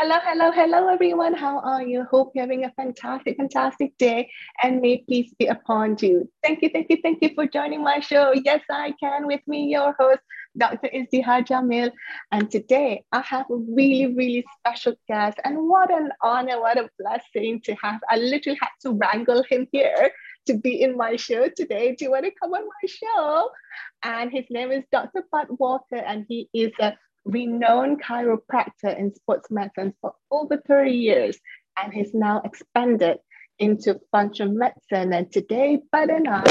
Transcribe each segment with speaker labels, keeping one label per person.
Speaker 1: Hello, hello, hello, everyone. How are you? Hope you're having a fantastic, fantastic day and may peace be upon you. Thank you, thank you, thank you for joining my show. Yes, I can with me, your host, Dr. Izdihar Jamil. And today I have a really, really special guest. And what an honor, what a blessing to have. I literally had to wrangle him here to be in my show today. Do you want to come on my show? And his name is Dr. Bud Walker, and he is a renowned chiropractor in sports medicine for over 30 years and he's now expanded into functional medicine. And today, Bud and I,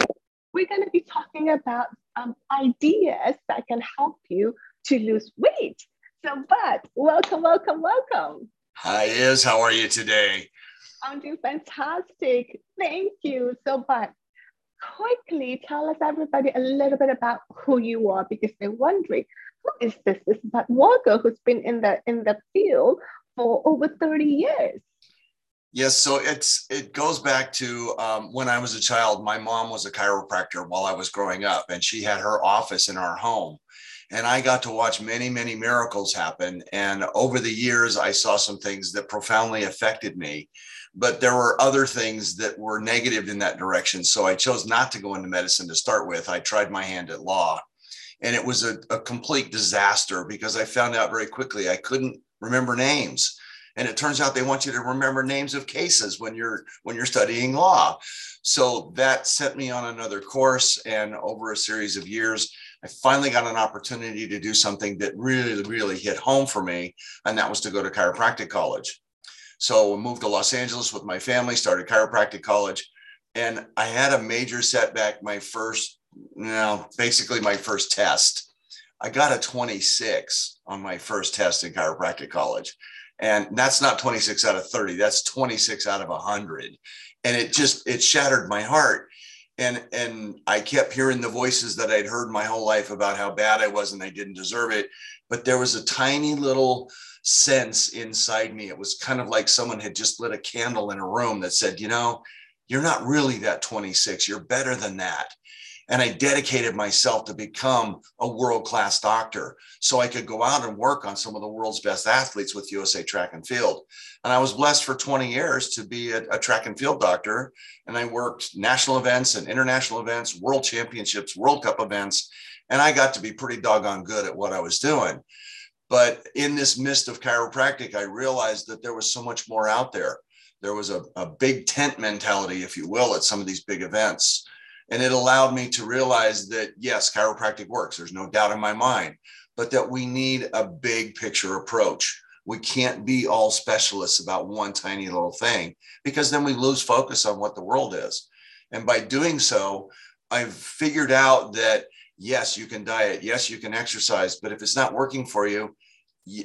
Speaker 1: we're going to be talking about um, ideas that can help you to lose weight. So, Bud, welcome, welcome, welcome.
Speaker 2: Hi, Is. How are you today?
Speaker 1: I'm doing fantastic. Thank you. So, Bud, quickly tell us everybody a little bit about who you are because they're wondering who is this? This Bud Walker who's been in the in the field for over 30 years.
Speaker 2: Yes, so it's it goes back to um, when I was a child. My mom was a chiropractor while I was growing up, and she had her office in our home. And I got to watch many, many miracles happen. And over the years, I saw some things that profoundly affected me. But there were other things that were negative in that direction. So I chose not to go into medicine to start with. I tried my hand at law and it was a, a complete disaster because I found out very quickly I couldn't remember names. And it turns out they want you to remember names of cases when you're when you're studying law. So that sent me on another course and over a series of years i finally got an opportunity to do something that really really hit home for me and that was to go to chiropractic college. So I moved to los angeles with my family started chiropractic college and i had a major setback my first no, basically my first test. I got a 26 on my first test in chiropractic college. And that's not 26 out of 30, that's 26 out of 100. And it just, it shattered my heart. And, and I kept hearing the voices that I'd heard my whole life about how bad I was and I didn't deserve it. But there was a tiny little sense inside me. It was kind of like someone had just lit a candle in a room that said, you know, you're not really that 26, you're better than that and I dedicated myself to become a world class doctor so I could go out and work on some of the world's best athletes with USA Track and Field. And I was blessed for 20 years to be a, a track and field doctor. And I worked national events and international events, world championships, World Cup events. And I got to be pretty doggone good at what I was doing. But in this mist of chiropractic, I realized that there was so much more out there. There was a, a big tent mentality, if you will, at some of these big events and it allowed me to realize that, yes, chiropractic works. There's no doubt in my mind, but that we need a big picture approach. We can't be all specialists about one tiny little thing because then we lose focus on what the world is. And by doing so, I've figured out that yes, you can diet, yes, you can exercise, but if it's not working for you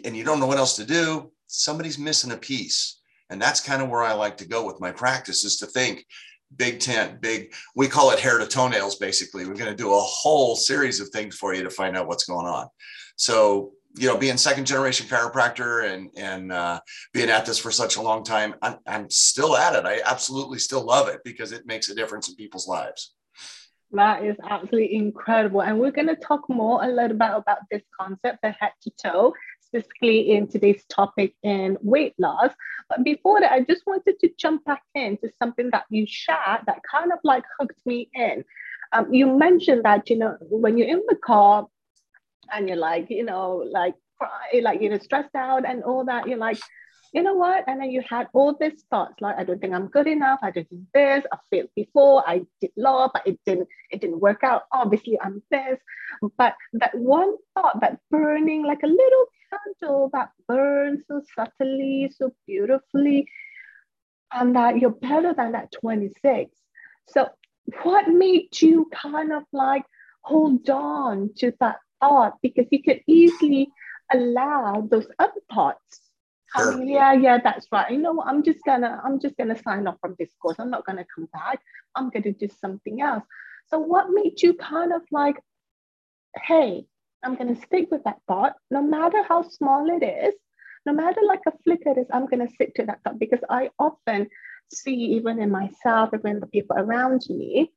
Speaker 2: and you don't know what else to do, somebody's missing a piece. And that's kind of where I like to go with my practice is to think big tent, big, we call it hair to toenails, basically. We're going to do a whole series of things for you to find out what's going on. So, you know, being second generation chiropractor and, and uh, being at this for such a long time, I'm, I'm still at it. I absolutely still love it because it makes a difference in people's lives.
Speaker 1: That is absolutely incredible. And we're going to talk more a little bit about this concept, the head to toe, specifically in today's topic in weight loss. But before that, I just wanted to jump back into something that you shared that kind of like hooked me in. Um, you mentioned that, you know, when you're in the car and you're like, you know, like like, you know, stressed out and all that, you're like, you know what? And then you had all these thoughts like, I don't think I'm good enough. I don't do this. I failed before. I did law, but it didn't. It didn't work out. Obviously, I'm this. But that one thought, that burning like a little candle that burns so subtly, so beautifully, and that you're better than that 26. So, what made you kind of like hold on to that thought? Because you could easily allow those other thoughts Sure. Um, yeah, yeah, that's right. You know what? I'm just gonna, I'm just gonna sign off from this course. I'm not gonna come back. I'm gonna do something else. So, what made you kind of like, hey, I'm gonna stick with that thought, no matter how small it is, no matter like a flicker it is, I'm gonna stick to that thought because I often see, even in myself, even the people around me,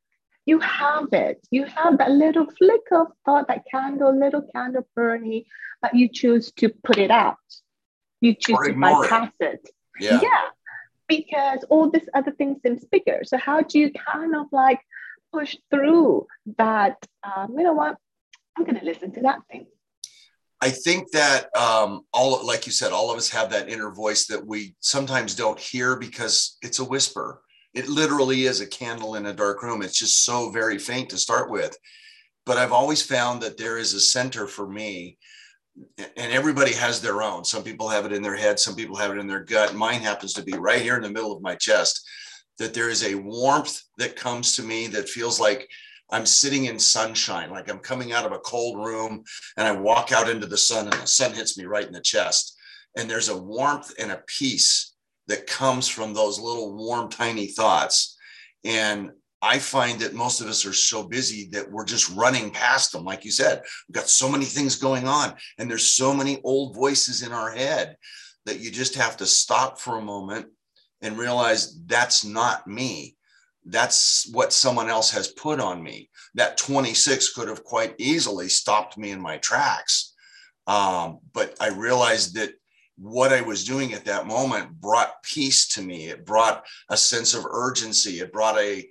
Speaker 1: you have it. You have that little flicker of thought, that candle, little candle burning, but you choose to put it out you choose to bypass it. it.
Speaker 2: Yeah.
Speaker 1: Yeah. Because all this other thing seems bigger. So how do you kind of like push through that? Um, you know what? I'm going to listen to that thing.
Speaker 2: I think that um, all, like you said, all of us have that inner voice that we sometimes don't hear because it's a whisper. It literally is a candle in a dark room. It's just so very faint to start with. But I've always found that there is a center for me, and everybody has their own. Some people have it in their head, some people have it in their gut. Mine happens to be right here in the middle of my chest. That there is a warmth that comes to me that feels like I'm sitting in sunshine, like I'm coming out of a cold room and I walk out into the sun and the sun hits me right in the chest. And there's a warmth and a peace that comes from those little warm, tiny thoughts. And I find that most of us are so busy that we're just running past them. Like you said, we've got so many things going on, and there's so many old voices in our head that you just have to stop for a moment and realize that's not me that's what someone else has put on me. That 26 could have quite easily stopped me in my tracks. Um, but I realized that what I was doing at that moment brought peace to me. It brought a sense of urgency. It brought a, a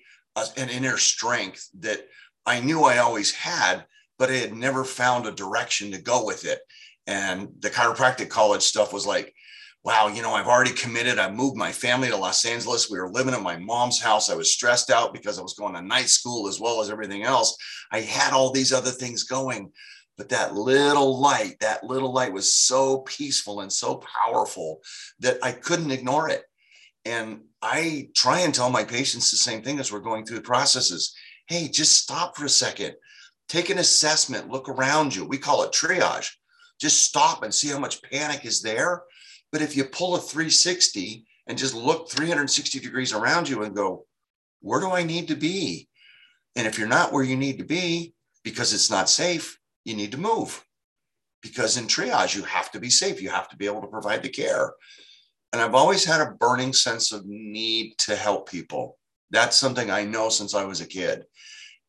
Speaker 2: an inner strength that I knew I always had, but I had never found a direction to go with it. And the chiropractic college stuff was like, wow, you know, I've already committed. I moved my family to Los Angeles. We were living at my mom's house. I was stressed out because I was going to night school as well as everything else. I had all these other things going, but that little light, that little light was so peaceful and so powerful that I couldn't ignore it. And I try and tell my patients the same thing as we're going through the processes. Hey, just stop for a second. Take an assessment, look around you. We call it triage. Just stop and see how much panic is there but if you pull a 360 and just look 360 degrees around you and go, where do I need to be? And if you're not where you need to be because it's not safe, you need to move. Because in triage, you have to be safe. You have to be able to provide the care. And I've always had a burning sense of need to help people. That's something I know since I was a kid.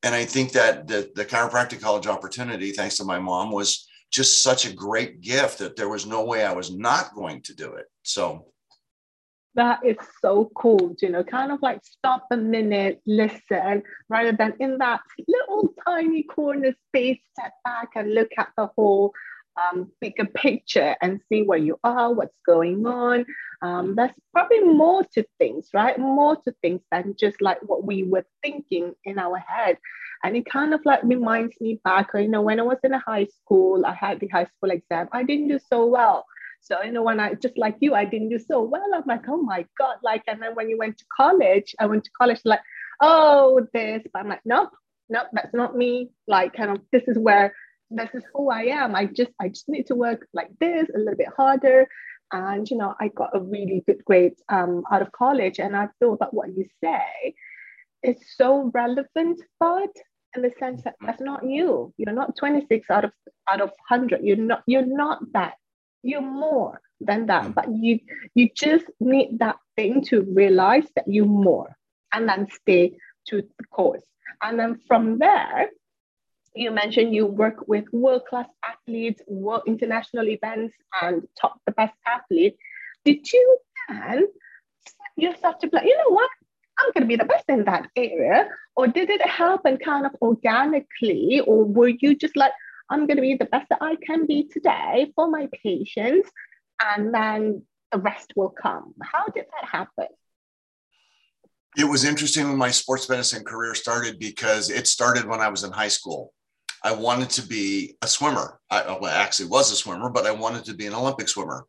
Speaker 2: And I think that the, the chiropractic college opportunity, thanks to my mom, was just such a great gift that there was no way I was not going to do it. So
Speaker 1: that is so cool, you know, kind of like stop a minute, listen, rather than in that little tiny corner space, step back and look at the whole um, bigger picture and see where you are, what's going on. Um, there's probably more to things, right? More to things than just like what we were thinking in our head. And it kind of like reminds me back, you know, when I was in a high school, I had the high school exam. I didn't do so well. So, you know, when I just like you, I didn't do so well. I'm like, oh my God. Like, and then when you went to college, I went to college, like, oh, this. But I'm like, nope, nope, that's not me. Like, kind of, this is where, this is who I am. I just, I just need to work like this a little bit harder. And, you know, I got a really good grade um, out of college. And I thought that what you say is so relevant, but in the sense that that's not you. You're not 26 out of out of 100. You're not you're not that. You're more than that. But you you just need that thing to realize that you're more, and then stay to the course. And then from there, you mentioned you work with world-class athletes, world international events, and top the best athletes. Did you then set yourself to play? You know what? I'm going to be the best in that area? Or did it happen kind of organically? Or were you just like, I'm going to be the best that I can be today for my patients, and then the rest will come? How did that happen?
Speaker 2: It was interesting when my sports medicine career started because it started when I was in high school. I wanted to be a swimmer. I, uh, well, I actually was a swimmer, but I wanted to be an Olympic swimmer.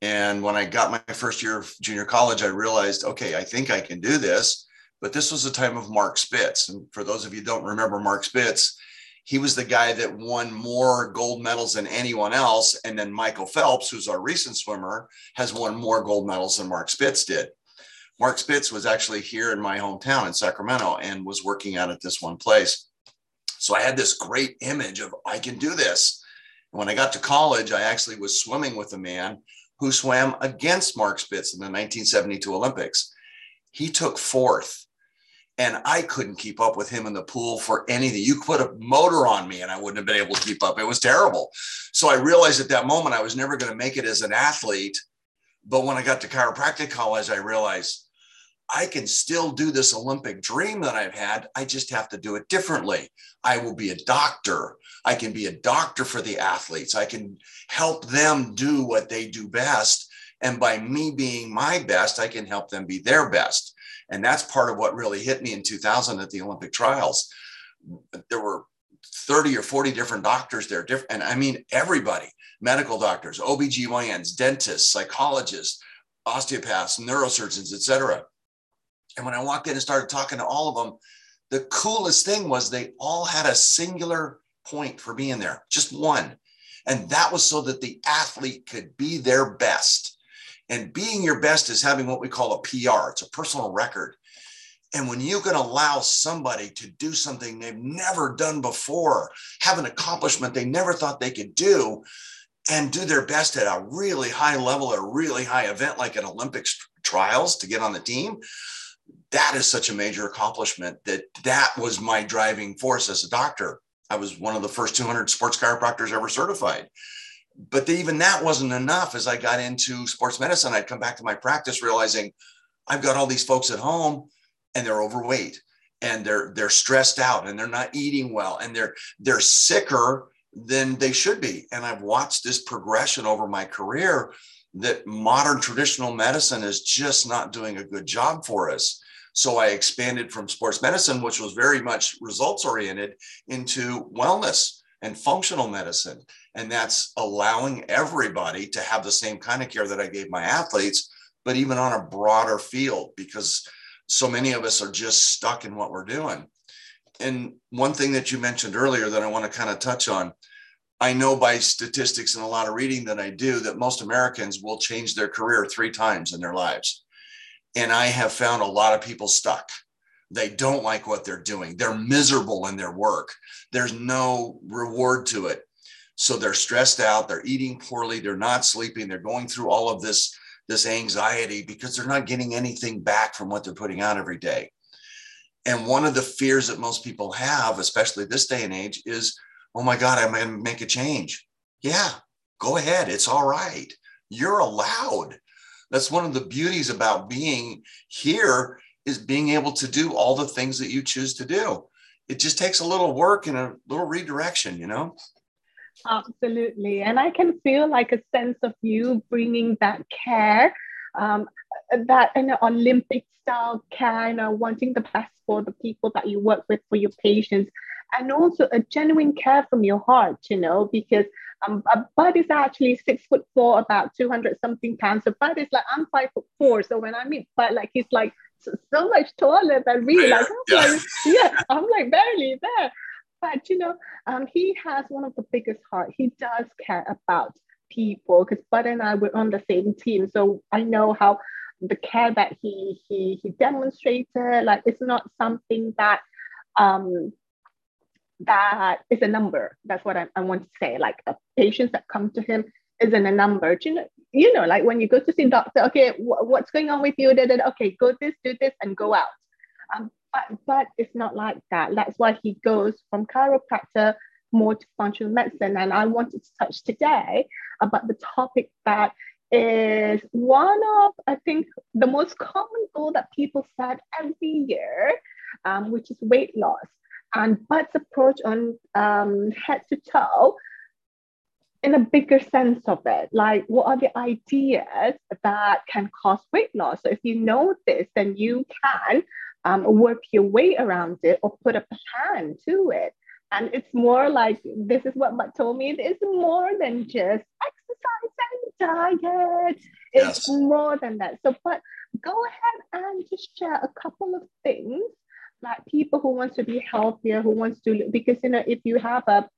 Speaker 2: And when I got my first year of junior college, I realized, okay, I think I can do this. But this was the time of Mark Spitz. And for those of you don't remember Mark Spitz, he was the guy that won more gold medals than anyone else. And then Michael Phelps, who's our recent swimmer, has won more gold medals than Mark Spitz did. Mark Spitz was actually here in my hometown in Sacramento and was working out at this one place. So I had this great image of I can do this. when I got to college, I actually was swimming with a man who swam against Mark Spitz in the 1972 Olympics. He took fourth. and I couldn't keep up with him in the pool for anything. You put a motor on me and I wouldn't have been able to keep up. It was terrible. So I realized at that moment I was never going to make it as an athlete. But when I got to chiropractic college, I realized I can still do this Olympic dream that I've had. I just have to do it differently. I will be a doctor. I can be a doctor for the athletes. I can help them do what they do best. And by me being my best, I can help them be their best. And that's part of what really hit me in 2000 at the Olympic trials. There were 30 or 40 different doctors there, and I mean everybody, medical doctors, OBGYNs, dentists, psychologists, osteopaths, neurosurgeons, etc. And when I walked in and started talking to all of them, the coolest thing was they all had a singular point for being there, just one. And that was so that the athlete could be their best. And being your best is having what we call a PR, it's a personal record. And when you can allow somebody to do something they've never done before, have an accomplishment they never thought they could do, and do their best at a really high level at a really high event like an Olympics trials to get on the team, that is such a major accomplishment that that was my driving force as a doctor. I was one of the first 200 sports chiropractors ever certified but even that wasn't enough as I got into sports medicine. I'd come back to my practice realizing I've got all these folks at home and they're overweight and they're they're stressed out and they're not eating well and they're they're sicker than they should be. And I've watched this progression over my career that modern traditional medicine is just not doing a good job for us. So I expanded from sports medicine, which was very much results oriented, into wellness and functional medicine. And that's allowing everybody to have the same kind of care that I gave my athletes, but even on a broader field, because so many of us are just stuck in what we're doing. And one thing that you mentioned earlier that I want to kind of touch on I know by statistics and a lot of reading that I do that most Americans will change their career three times in their lives. And I have found a lot of people stuck they don't like what they're doing. They're miserable in their work. There's no reward to it. So they're stressed out, they're eating poorly, they're not sleeping, they're going through all of this this anxiety because they're not getting anything back from what they're putting out every day. And one of the fears that most people have, especially this day and age, is, oh my God, I'm going to make a change. Yeah, go ahead. It's all right. You're allowed. That's one of the beauties about being here is being able to do all the things that you choose to do. It just takes a little work and a little redirection, you know?
Speaker 1: Absolutely. And I can feel like a sense of you bringing that care, um, that you know, Olympic style care, you know, wanting the best for the people that you work with, for your patients, and also a genuine care from your heart, you know, because um, Bud is actually six foot four, about 200 something pounds. So Bud is like, I'm five foot four. So when I meet Bud, like, he's like, so much taller than me. Like, I'm yeah. like, yeah, I'm like barely there. But you know, um, he has one of the biggest heart. He does care about people because Bud and I were on the same team, so I know how the care that he he he demonstrated. Like, it's not something that um that is a number. That's what I, I want to say. Like, a patients that come to him isn't a number. Do you know, you know, like when you go to see doctor, okay, wh- what's going on with you? Da, da, da, okay, go this, do this, and go out. Um, but, but it's not like that. That's why he goes from chiropractor more to functional medicine. And I wanted to touch today about the topic that is one of, I think, the most common goal that people set every year, um, which is weight loss. And Bud's approach on um, head to toe in a bigger sense of it. Like what are the ideas that can cause weight loss? So if you know this then you can um, work your way around it or put a plan to it. And it's more like this is what Matt told me it's more than just exercise and diet. It's yes. more than that. So Bud go ahead and just share a couple of things like people who want to be healthier who wants to because you know if you have a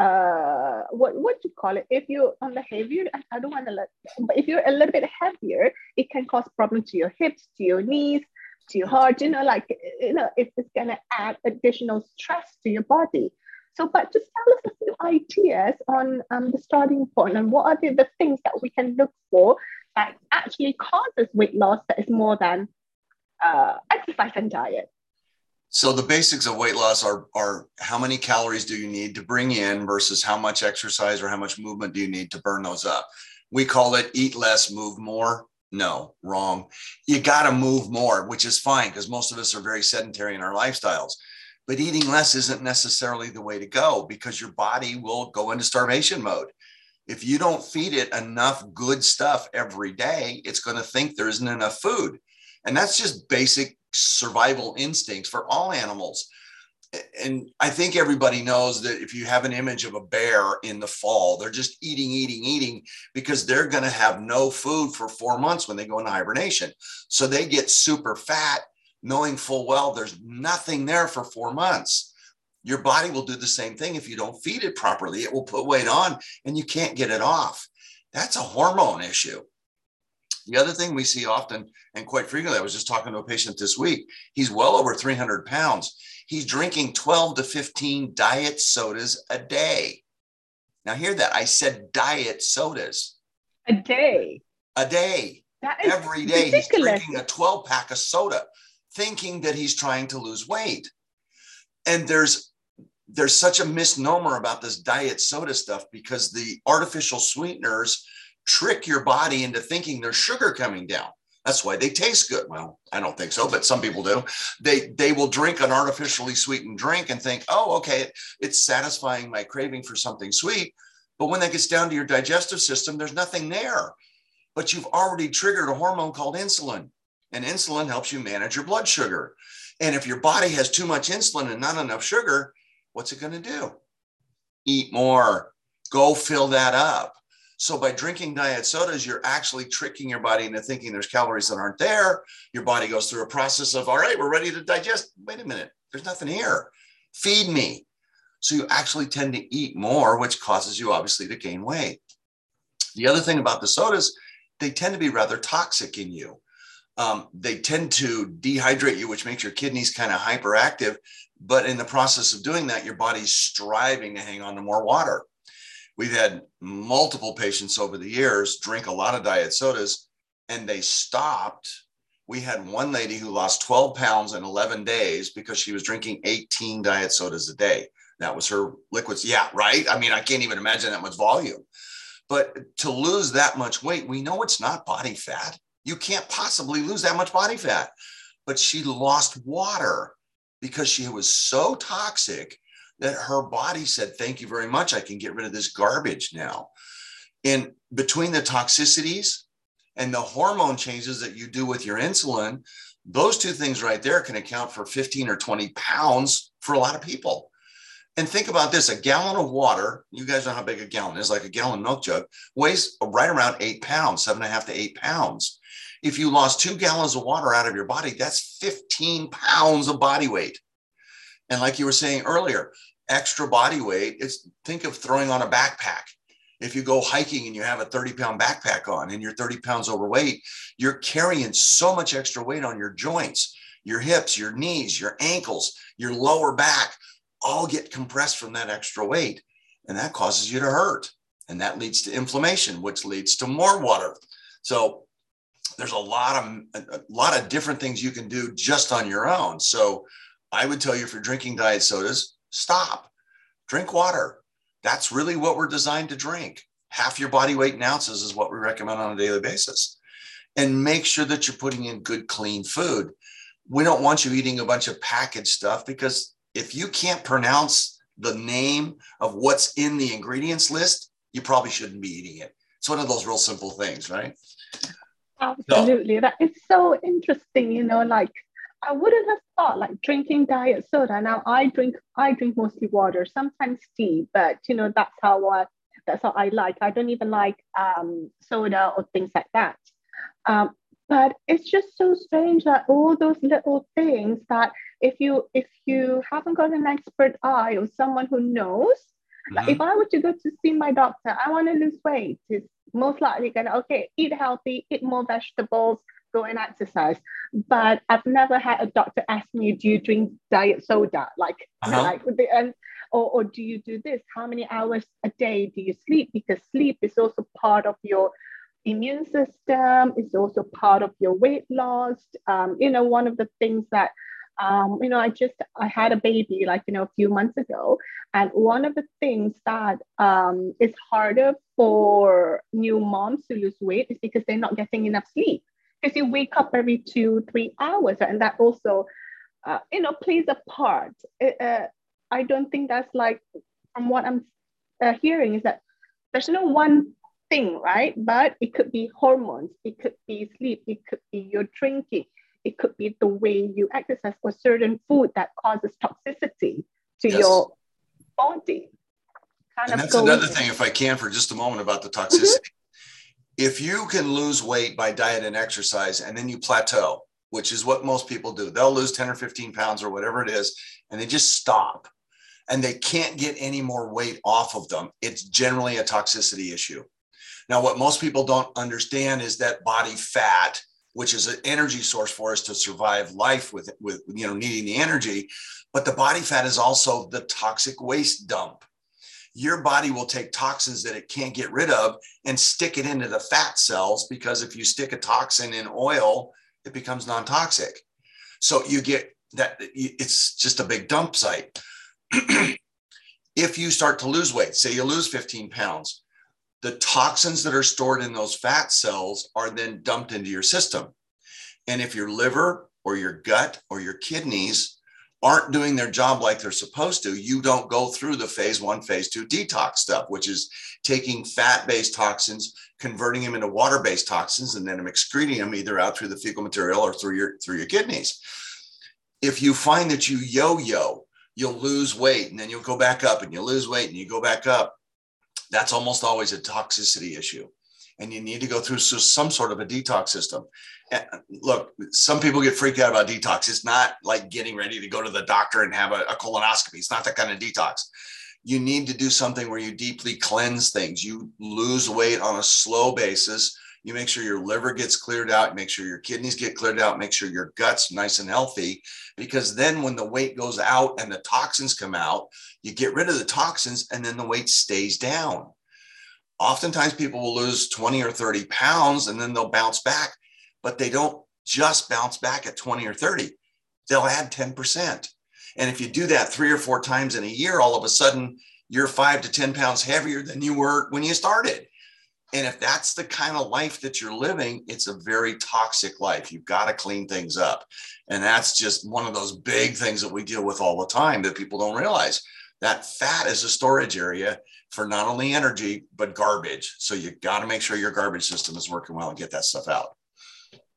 Speaker 1: uh what what you call it? If you're on the heavier I, I don't want to let but if you're a little bit heavier it can cause problems to your hips to your knees to your heart you know like you know if it's going to add additional stress to your body. So Bud just tell us a few ideas on um, the starting point and what are the, the things that we can look for that actually causes weight loss that is more than uh, exercise and diet
Speaker 2: So the basics of weight loss are, are how many calories do you need to bring in versus how much exercise or how much movement do you need to burn those up? We call it eat less, move more. No, wrong. You got to move more, which is fine because most of us are very sedentary in our lifestyles. But eating less isn't necessarily the way to go because your body will go into starvation mode. If you don't feed it enough good stuff every day, it's going to think there isn't enough food. And that's just basic survival instincts for all animals. And I think everybody knows that if you have an image of a bear in the fall, they're just eating, eating, eating because they're going to have no food for four months when they go into hibernation. So they get super fat, knowing full well there's nothing there for four months. Your body will do the same thing if you don't feed it properly. It will put weight on and you can't get it off. That's a hormone issue. The other thing we see often and quite frequently, I was just talking to a patient this week, he's well over 300 pounds. He's drinking 12 to 15 diet sodas a day. Now, hear that. I said diet sodas.
Speaker 1: A day.
Speaker 2: A day. Every day ridiculous. he's drinking a 12 pack of soda, thinking that he's trying to lose weight. And there's there's such a misnomer about this diet soda stuff because the artificial sweeteners trick your body into thinking there's sugar coming down. That's why they taste good. Well, I don't think so, but some people do. They they will drink an artificially sweetened drink and think, oh, okay, it's satisfying my craving for something sweet. But when that gets down to your digestive system, there's nothing there. But you've already triggered a hormone called insulin, and insulin helps you manage your blood sugar. And if your body has too much insulin and not enough sugar, what's it going to do? Eat more. Go fill that up. So by drinking diet sodas, you're actually tricking your body into thinking there's calories that aren't there. Your body goes through a process of, all right, we're ready to digest. Wait a minute, there's nothing here. Feed me. So you actually tend to eat more, which causes you obviously to gain weight. The other thing about the sodas, they tend to be rather toxic in you. Um, they tend to dehydrate you, which makes your kidneys kind of hyperactive. But in the process of doing that, your body's striving to hang on to more water. We've had multiple patients over the years drink a lot of diet sodas and they stopped. We had one lady who lost 12 pounds in 11 days because she was drinking 18 diet sodas a day. That was her liquids. Yeah, right. I mean, I can't even imagine that much volume. But to lose that much weight, we know it's not body fat. You can't possibly lose that much body fat. But she lost water because she was so toxic that her body said, Thank you very much. I can get rid of this garbage now. And between the toxicities and the hormone changes that you do with your insulin, those two things right there can account for 15 or 20 pounds for a lot of people. And think about this a gallon of water, you guys know how big a gallon is, like a gallon milk jug, weighs right around eight pounds, seven and a half to eight pounds. If you lost two gallons of water out of your body, that's 15 pounds of body weight. And like you were saying earlier, extra body weight, it's think of throwing on a backpack. If you go hiking and you have a 30 pound backpack on and you're 30 pounds overweight, you're carrying so much extra weight on your joints, your hips, your knees, your ankles, your lower back, all get compressed from that extra weight. And that causes you to hurt. And that leads to inflammation, which leads to more water. So there's a lot of a lot of different things you can do just on your own. So I would tell you if you're drinking diet sodas, stop. Drink water. That's really what we're designed to drink. Half your body weight in ounces is what we recommend on a daily basis. And make sure that you're putting in good, clean food. We don't want you eating a bunch of packaged stuff because if you can't pronounce the name of what's in the ingredients list, you probably shouldn't be eating it. It's one of those real simple things, right?
Speaker 1: Absolutely. So, that is so interesting, you know, like I wouldn't have thought like drinking diet soda. Now I drink I drink mostly water, sometimes tea, but you know that's how I that's how I like. I don't even like um, soda or things like that. Um, but it's just so strange that all those little things that if you if you haven't got an expert eye or someone who knows, mm-hmm. like if I were to go to see my doctor, I want to lose weight. It's most likely gonna okay, eat healthy, eat more vegetables, go and exercise. But I've never had a doctor ask me, do you drink diet soda? Like, uh-huh. like and or, or do you do this? How many hours a day do you sleep? Because sleep is also part of your immune system. It's also part of your weight loss. Um, you know, one of the things that um, you know, I just I had a baby like you know a few months ago, and one of the things that um, is harder for new moms to lose weight is because they're not getting enough sleep. Because you wake up every two three hours, and that also, uh, you know, plays a part. Uh, I don't think that's like from what I'm uh, hearing is that there's no one thing, right? But it could be hormones, it could be sleep, it could be your drinking, it could be the way you exercise or certain food that causes toxicity to yes. your body.
Speaker 2: Kind and that's another thing, if I can, for just a moment about the toxicity. Mm-hmm. If you can lose weight by diet and exercise and then you plateau, which is what most people do, they'll lose 10 or 15 pounds or whatever it is, and they just stop and they can't get any more weight off of them. It's generally a toxicity issue. Now, what most people don't understand is that body fat, which is an energy source for us to survive life with, with you know, needing the energy, but the body fat is also the toxic waste dump. Your body will take toxins that it can't get rid of and stick it into the fat cells because if you stick a toxin in oil, it becomes non toxic. So you get that it's just a big dump site. if you start to lose weight, say you lose 15 pounds, the toxins that are stored in those fat cells are then dumped into your system. And if your liver or your gut or your kidneys aren't doing their job like they're supposed to, you don't go through the phase one, phase two detox stuff, which is taking fat based toxins, converting them into water based toxins, and then excreting them either out through the fecal material or through your, through your kidneys. If you find that you yo yo, you'll lose weight and then you'll go back up and you lose weight and you go back up that's almost always a toxicity issue. And you need to go through some sort of a detox system. And look, some people get freaked out about detox. It's not like getting ready to go to the doctor and have a, a colonoscopy. It's not that kind of detox. You need to do something where you deeply cleanse things. You lose weight on a slow basis you make sure your liver gets cleared out, make sure your kidneys get cleared out, make sure your gut's nice and healthy. Because then when the weight goes out and the toxins come out, you get rid of the toxins and then the weight stays down. Oftentimes people will lose 20 or 30 pounds and then they'll bounce back, but they don't just bounce back at 20 or 30. They'll add 10%. And if you do that three or four times in a year, all of a sudden you're five to 10 pounds heavier than you were when you started. And if that's the kind of life that you're living, it's a very toxic life. You've got to clean things up. And that's just one of those big things that we deal with all the time that people don't realize. That fat is a storage area for not only energy, but garbage. So you got to make sure your garbage system is working well and get that stuff out.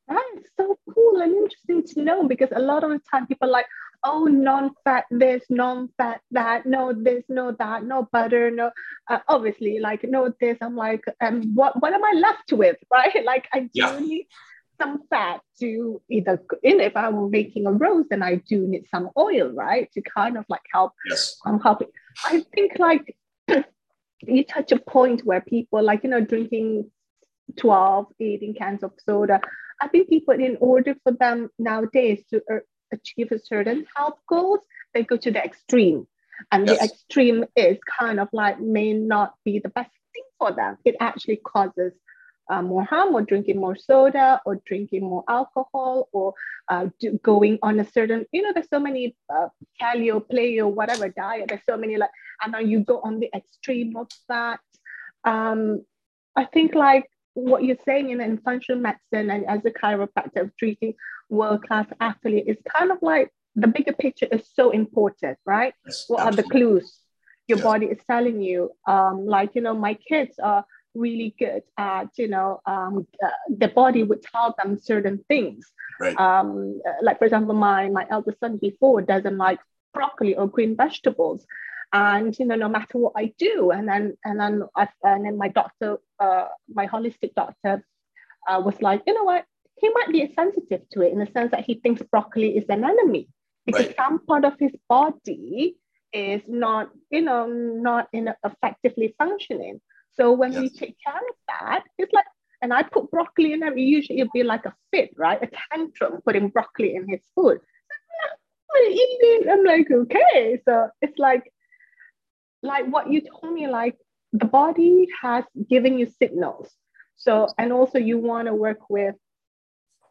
Speaker 1: That is so cool and interesting to know because a lot of the time people are like, oh, non-fat this, non-fat that, no this, no that, no butter, no. Uh, obviously, like no this. I'm like, um, what what am I left with, right? Like I do yeah. need some fat to either in if I'm making a roast, then I do need some oil, right, to kind of like help.
Speaker 2: Yes.
Speaker 1: I'm helping. I think like you touch a point where people like you know drinking 12 18 cans of soda i think people in order for them nowadays to uh, achieve a certain health goals, they go to the extreme. And yes. the extreme is kind of like may not be the best thing for them. It actually causes uh, more harm or drinking more soda or drinking more alcohol or uh, do, going on a certain, you know, there's so many uh, paleo, paleo, whatever diet. There's so many like, and then you go on the extreme of that. Um, I think like what you're saying in, in functional medicine and as a chiropractor of treating world class athlete is kind of like the bigger picture is so important, right? Yes, what absolutely. are the clues your yes. body is telling you? Um, like, you know, my kids are really good at, you know, um, uh, the body would tell them certain things.
Speaker 2: Right.
Speaker 1: Um, like, for example, my, my eldest son before doesn't like broccoli or green vegetables and you know no matter what i do and then and then I, and then my doctor uh, my holistic doctor uh, was like you know what he might be sensitive to it in the sense that he thinks broccoli is an enemy because right. some part of his body is not you know not in effectively functioning so when yes. we take care of that it's like and i put broccoli in every usually it'd be like a fit right a tantrum putting broccoli in his food I'm like, okay. So it's like like what you told me, like the body has given you signals. So, and also you want to work with,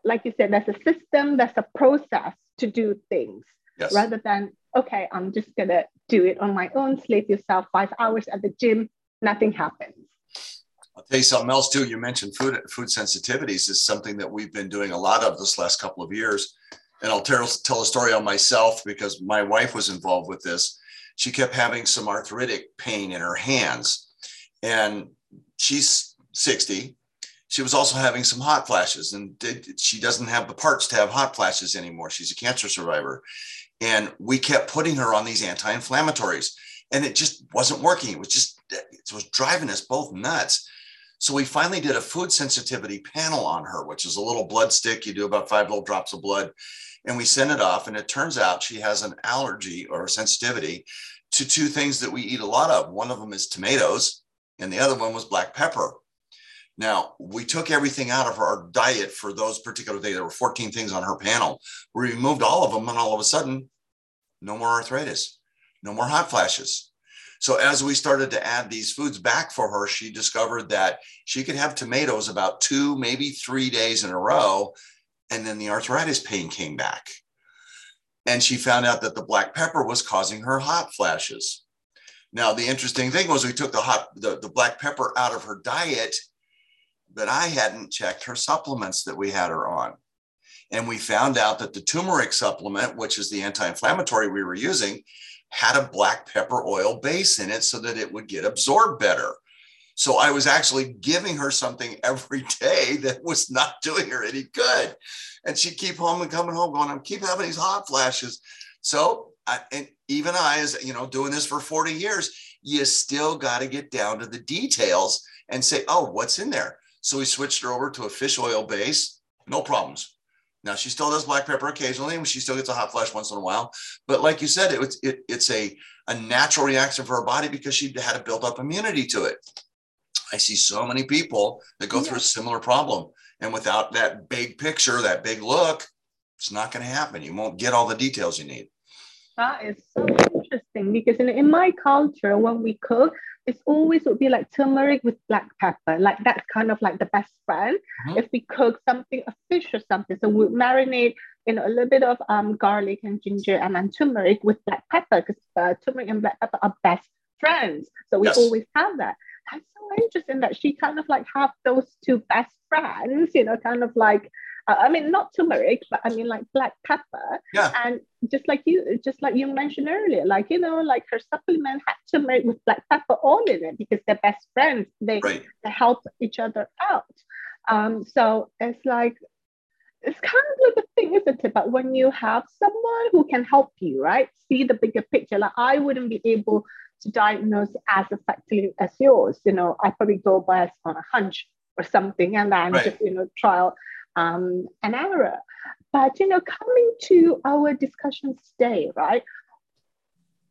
Speaker 1: like you said, there's a system, there's a process to do things
Speaker 2: yes.
Speaker 1: rather than, okay, I'm just going to do it on my own, slave yourself five hours at the gym, nothing happens.
Speaker 2: I'll tell you something else too. You mentioned food food sensitivities is something that we've been doing a lot of this last couple of years. And I'll tell, tell a story on myself because my wife was involved with this. She kept having some arthritic pain in her hands. And she's 60. She was also having some hot flashes, and did, she doesn't have the parts to have hot flashes anymore. She's a cancer survivor. And we kept putting her on these anti inflammatories, and it just wasn't working. It was just, it was driving us both nuts. So we finally did a food sensitivity panel on her, which is a little blood stick. You do about five little drops of blood, and we send it off. And it turns out she has an allergy or sensitivity to two things that we eat a lot of. One of them is tomatoes, and the other one was black pepper. Now, we took everything out of our diet for those particular days. There were 14 things on her panel. We removed all of them, and all of a sudden, no more arthritis, no more hot flashes. So, as we started to add these foods back for her, she discovered that she could have tomatoes about two, maybe three days in a row. And then the arthritis pain came back. And she found out that the black pepper was causing her hot flashes. Now, the interesting thing was we took the hot, the, the black pepper out of her diet but I hadn't checked her supplements that we had her on. And we found out that the turmeric supplement, which is the anti inflammatory we were using, had a black pepper oil base in it so that it would get absorbed better. So I was actually giving her something every day that was not doing her any good. And she'd keep home and coming home going, "I'm keep having these hot flashes. So, I, and even I, as you know, doing this for 40 years, you still got to get down to the details and say, oh, what's in there? So we switched her over to a fish oil base, no problems. Now she still does black pepper occasionally, and she still gets a hot flash once in a while. But like you said, it, it, it's a, a natural reaction for her body because she had to build up immunity to it. I see so many people that go yeah. through a similar problem. And without that big picture, that big look, it's not going to happen. You won't get all the details you need.
Speaker 1: That is so interesting because in, in my culture, when we cook, it's always would be like turmeric with black pepper. Like that's kind of like the best friend. Mm-hmm. If we cook something, a fish or something, so we marinate you know a little bit of um garlic and ginger and then turmeric with black pepper because uh, turmeric and black pepper are best friends. So we yes. always have that. That's so interesting that she kind of like have those two best friends. You know, kind of like uh, I mean, not turmeric, but I mean like black pepper.
Speaker 2: Yeah.
Speaker 1: And just like you, just like you mentioned earlier, like you know, like her supplement had turmeric with black pepper all in it because they're best friends. They right. they help each other out. Um, so it's like it's kind of like a thing, isn't it? But when you have someone who can help you, right, see the bigger picture. Like I wouldn't be able to diagnose as effectively as yours. You know, I probably go by on a hunch or something, and then right. just you know trial um, an error. But you know, coming to our discussion today, right?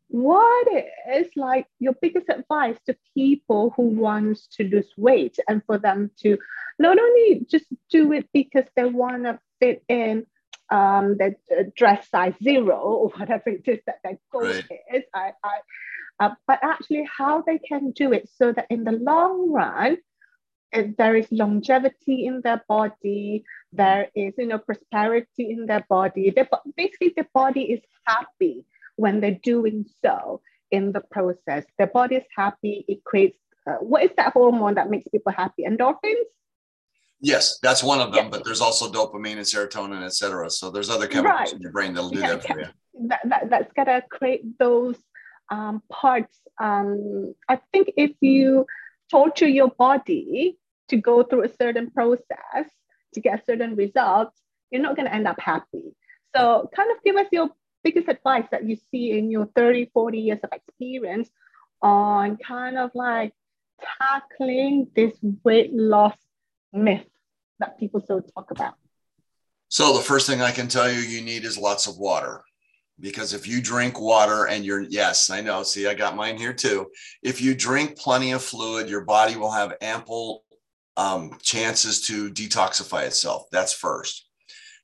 Speaker 1: What is like your biggest advice to people who wants to lose weight and for them to not only just do it because they want to fit in um, the dress size zero or whatever it is that their goal right. is, I, I, uh, but actually how they can do it so that in the long run, there is longevity in their body, there is you know prosperity in their body. They, basically the body is happy when they're doing so in the process. Their body is happy it creates uh, what is that hormone that makes people happy? Endorphins?
Speaker 2: Yes that's one of them yeah. but there's also dopamine and serotonin etc so there's other chemicals right. in your brain that'll do yeah, that for you.
Speaker 1: That, that, that's gonna create those um, parts. Um, i think if you torture your body to go through a certain process to get certain results, you're not going to end up happy. So, kind of give us your biggest advice that you see in your 30, 40 years of experience on kind of like tackling this weight loss myth that people still talk about.
Speaker 2: So, the first thing I can tell you you need is lots of water. Because if you drink water and you're, yes, I know, see, I got mine here too. If you drink plenty of fluid, your body will have ample um, chances to detoxify itself. That's first.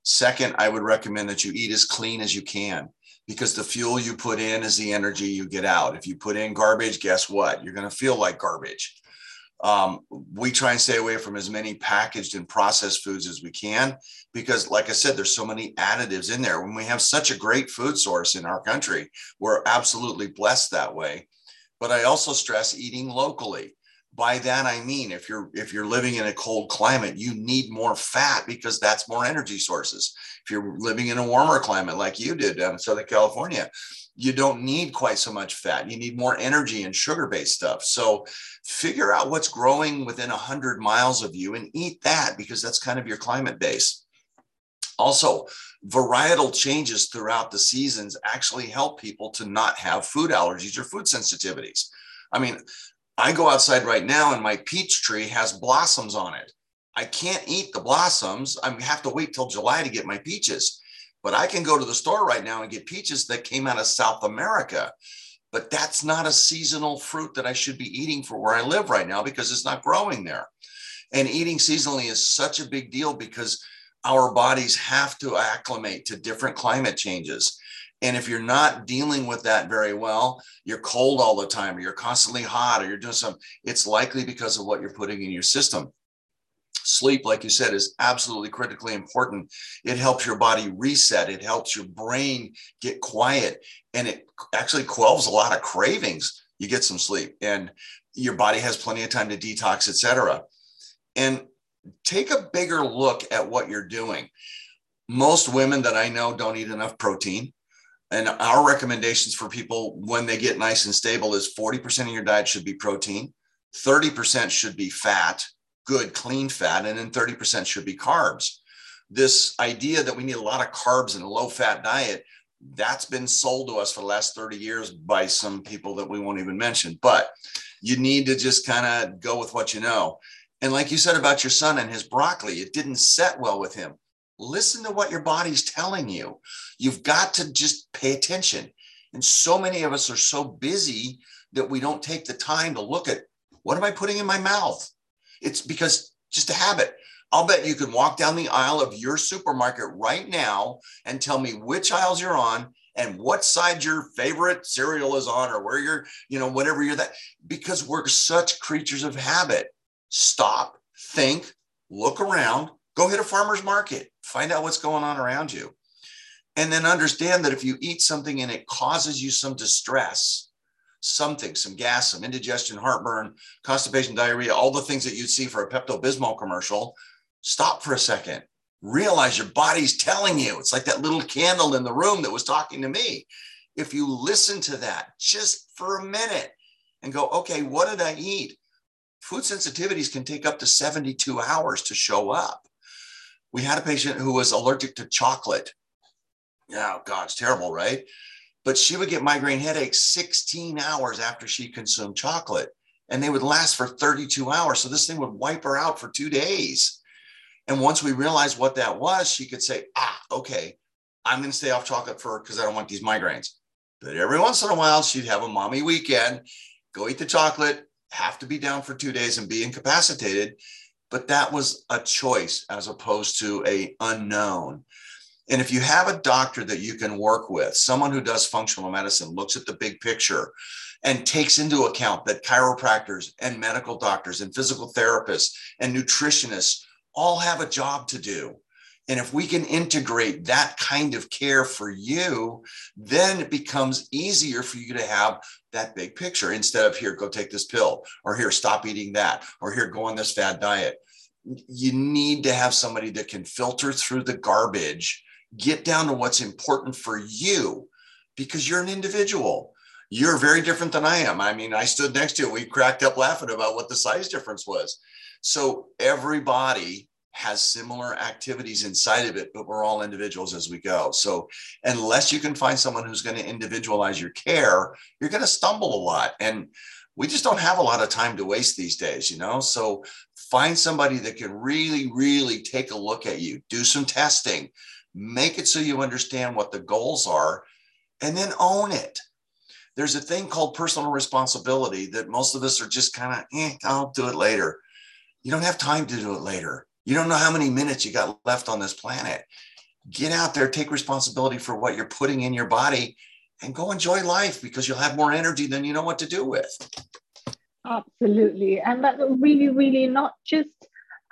Speaker 2: Second, I would recommend that you eat as clean as you can because the fuel you put in is the energy you get out. If you put in garbage, guess what? You're going to feel like garbage. Um, we try and stay away from as many packaged and processed foods as we can because, like I said, there's so many additives in there. When we have such a great food source in our country, we're absolutely blessed that way. But I also stress eating locally. By that I mean if you're if you're living in a cold climate, you need more fat because that's more energy sources. If you're living in a warmer climate like you did down in Southern California, you don't need quite so much fat. You need more energy and sugar based stuff. So figure out what's growing within 100 miles of you and eat that because that's kind of your climate base. Also, varietal changes throughout the seasons actually help people to not have food allergies or food sensitivities. I mean, I go outside right now and my peach tree has blossoms on it. I can't eat the blossoms. I have to wait till July to get my peaches but I can go to the store right now and get peaches that came out of South America. But that's not a seasonal fruit that I should be eating for where I live right now because it's not growing there. And eating seasonally is such a big deal because our bodies have to acclimate to different climate changes. And if you're not dealing with that very well, you're cold all the time, or you're constantly hot, or you're doing some, it's likely because of what you're putting in your system sleep, like you said, is absolutely critically important. It helps your body reset, it helps your brain get quiet, and it actually quells a lot of cravings. You get some sleep, and your body has plenty of time to detox, etc. And take a bigger look at what you're doing. Most women that I know don't eat enough protein. And our recommendations for people when they get nice and stable is 40% of your diet should be protein, 30% should be fat, good clean fat, and then 30% should be carbs. This idea that we need a lot of carbs in a low fat diet, that's been sold to us for the last 30 years by some people that we won't even mention. But you need to just kind of go with what you know. And like you said about your son and his broccoli, it didn't set well with him. Listen to what your body's telling you. You've got to just pay attention. And so many of us are so busy that we don't take the time to look at what am I putting in my mouth? It's because just a habit. I'll bet you can walk down the aisle of your supermarket right now and tell me which aisles you're on and what side your favorite cereal is on or where you're, you know, whatever you're that, because we're such creatures of habit. Stop, think, look around, go hit a farmer's market, find out what's going on around you. And then understand that if you eat something and it causes you some distress, something, some gas, some indigestion, heartburn, constipation, diarrhea, all the things that you'd see for a Pepto Bismol commercial, stop for a second. Realize your body's telling you. It's like that little candle in the room that was talking to me. If you listen to that just for a minute and go, okay, what did I eat? Food sensitivities can take up to 72 hours to show up. We had a patient who was allergic to chocolate. Yeah, oh God, it's terrible, right? But she would get migraine headaches 16 hours after she consumed chocolate and they would last for 32 hours. So this thing would wipe her out for two days. And once we realized what that was she could say ah okay i'm going to stay off chocolate for because i don't want these migraines. But every once in a while she'd have a mommy weekend go eat the chocolate have to be down for two days and be incapacitated. But that was a choice as opposed to a unknown and if you have a doctor that you can work with, someone who does functional medicine, looks at the big picture and takes into account that chiropractors and medical doctors and physical therapists and nutritionists all have a job to do. And if we can integrate that kind of care for you, then it becomes easier for you to have that big picture instead of here, go take this pill, or here, stop eating that, or here, go on this fad diet. You need to have somebody that can filter through the garbage get down to what's important for you because you're an individual. You're very different than I am. I mean, I stood next to you. We cracked up laughing about what the size difference was. So everybody has similar activities inside of it, but we're all individuals as we go. So unless you can find someone who's going to individualize your care, you're going to stumble a lot. And we just don't have a lot of time to waste these days, you know? So find somebody that can really, really take a look at you, do some testing, make it so you understand what the goals are, and then own it. There's a thing called personal responsibility that most of us are just kind of, eh, I'll do it later. You don't have time to do it later. You don't know how many minutes you got left on this planet. Get out there, take responsibility for what you're putting in your body, and go enjoy life because you'll have more energy than you know what to do with.
Speaker 1: Absolutely. And that's really, really not just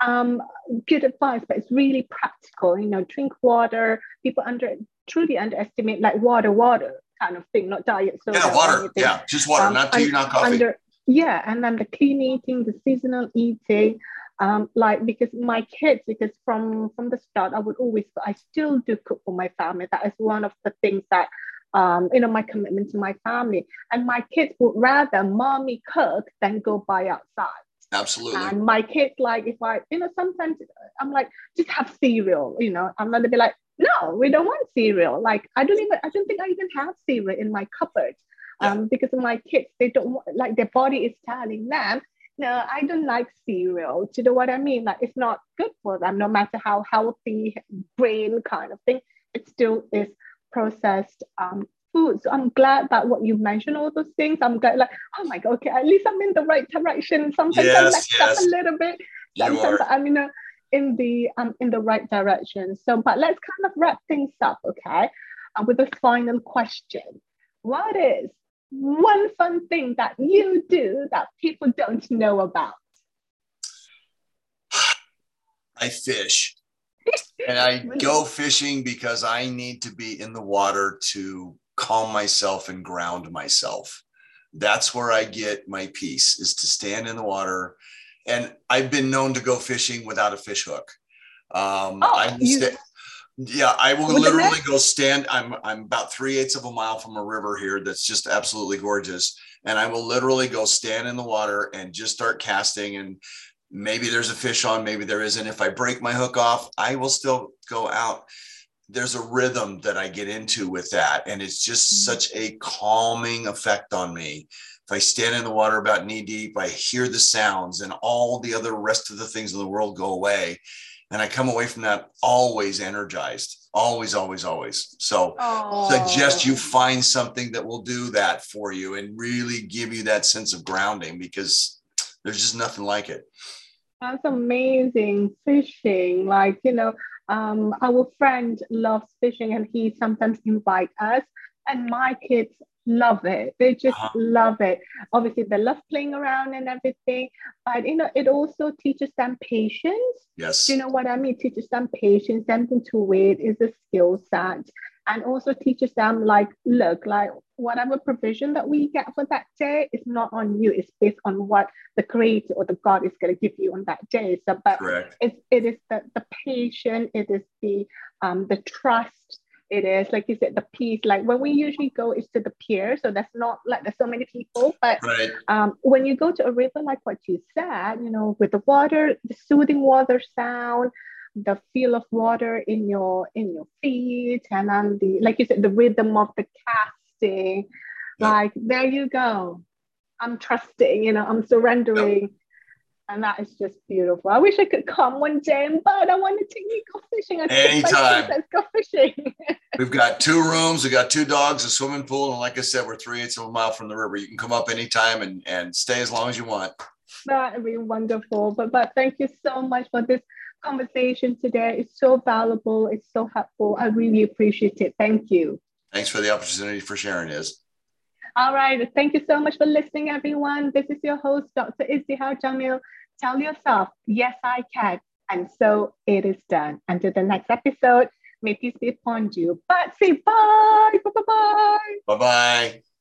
Speaker 1: um, good advice, but it's really practical. You know, drink water. People under truly underestimate like water, water kind of thing, not diet.
Speaker 2: So yeah, water. Yeah, just water, um, not tea, not coffee. Under,
Speaker 1: yeah, and then the clean eating, the seasonal eating. Um, like because my kids, because from from the start, I would always, I still do cook for my family. That is one of the things that um, you know, my commitment to my family. And my kids would rather mommy cook than go buy outside.
Speaker 2: Absolutely.
Speaker 1: And my kids, like, if I, you know, sometimes I'm like, just have cereal, you know, I'm gonna be like, no, we don't want cereal. Like, I don't even, I don't think I even have cereal in my cupboard. Yeah. Um, because my kids, they don't want, like, their body is telling them, no, I don't like cereal. Do you know what I mean? Like, it's not good for them, no matter how healthy brain kind of thing, it still is processed um, food. So I'm glad that what you mentioned, all those things. I'm glad, like, oh my God, okay, at least I'm in the right direction. Sometimes yes, I mess yes. up a little bit. Sometimes I'm in, a, in the um in the right direction. So, but let's kind of wrap things up, okay? Uh, with a final question. What is one fun thing that you do that people don't know about?
Speaker 2: I fish and I go fishing because I need to be in the water to calm myself and ground myself. That's where I get my peace is to stand in the water. And I've been known to go fishing without a fish hook. Um, oh, I you, st- yeah, I will literally go stand. I'm I'm about three eighths of a mile from a river here that's just absolutely gorgeous, and I will literally go stand in the water and just start casting. And maybe there's a fish on, maybe there isn't. If I break my hook off, I will still go out. There's a rhythm that I get into with that. And it's just mm-hmm. such a calming effect on me. If I stand in the water about knee deep, I hear the sounds and all the other rest of the things in the world go away. And I come away from that always energized, always, always, always. So Aww. suggest you find something that will do that for you and really give you that sense of grounding because there's just nothing like it.
Speaker 1: That's amazing. Fishing, like, you know, um, our friend loves fishing and he sometimes invite us and my kids love it. They just uh-huh. love it. Obviously, they love playing around and everything, but you know, it also teaches them patience.
Speaker 2: Yes.
Speaker 1: you know what I mean? It teaches them patience, something to wait is a skill set and also teaches them like look like whatever provision that we get for that day is not on you it's based on what the creator or the god is going to give you on that day so but Correct. it's it is the, the patience it is the um the trust it is like you said the peace like when we usually go is to the pier so that's not like there's so many people but right. um, when you go to a river like what you said you know with the water the soothing water sound the feel of water in your in your feet and then the like you said the rhythm of the casting. Like there you go. I'm trusting you know i'm surrendering. And that is just beautiful. I wish i could come one day but i want to take you go fishing. I
Speaker 2: anytime.
Speaker 1: let's go fishing.
Speaker 2: We've got two rooms. We've got two dogs a swimming pool and like i said we're three eighths of a mile from the river. You can come up anytime and and stay as long as you want.
Speaker 1: That would be wonderful. But but thank you so much for this conversation today. It's so valuable. It's so helpful. I really appreciate it. Thank you.
Speaker 2: Thanks for the opportunity for sharing, Is.
Speaker 1: All right. Thank you so much for listening, everyone. This is your host, Dr. Izdihar Jamil. Tell yourself, yes, I can. And so it is done. Until the next episode, may peace be upon you. But say bye. Bye bye bye.
Speaker 2: Bye bye.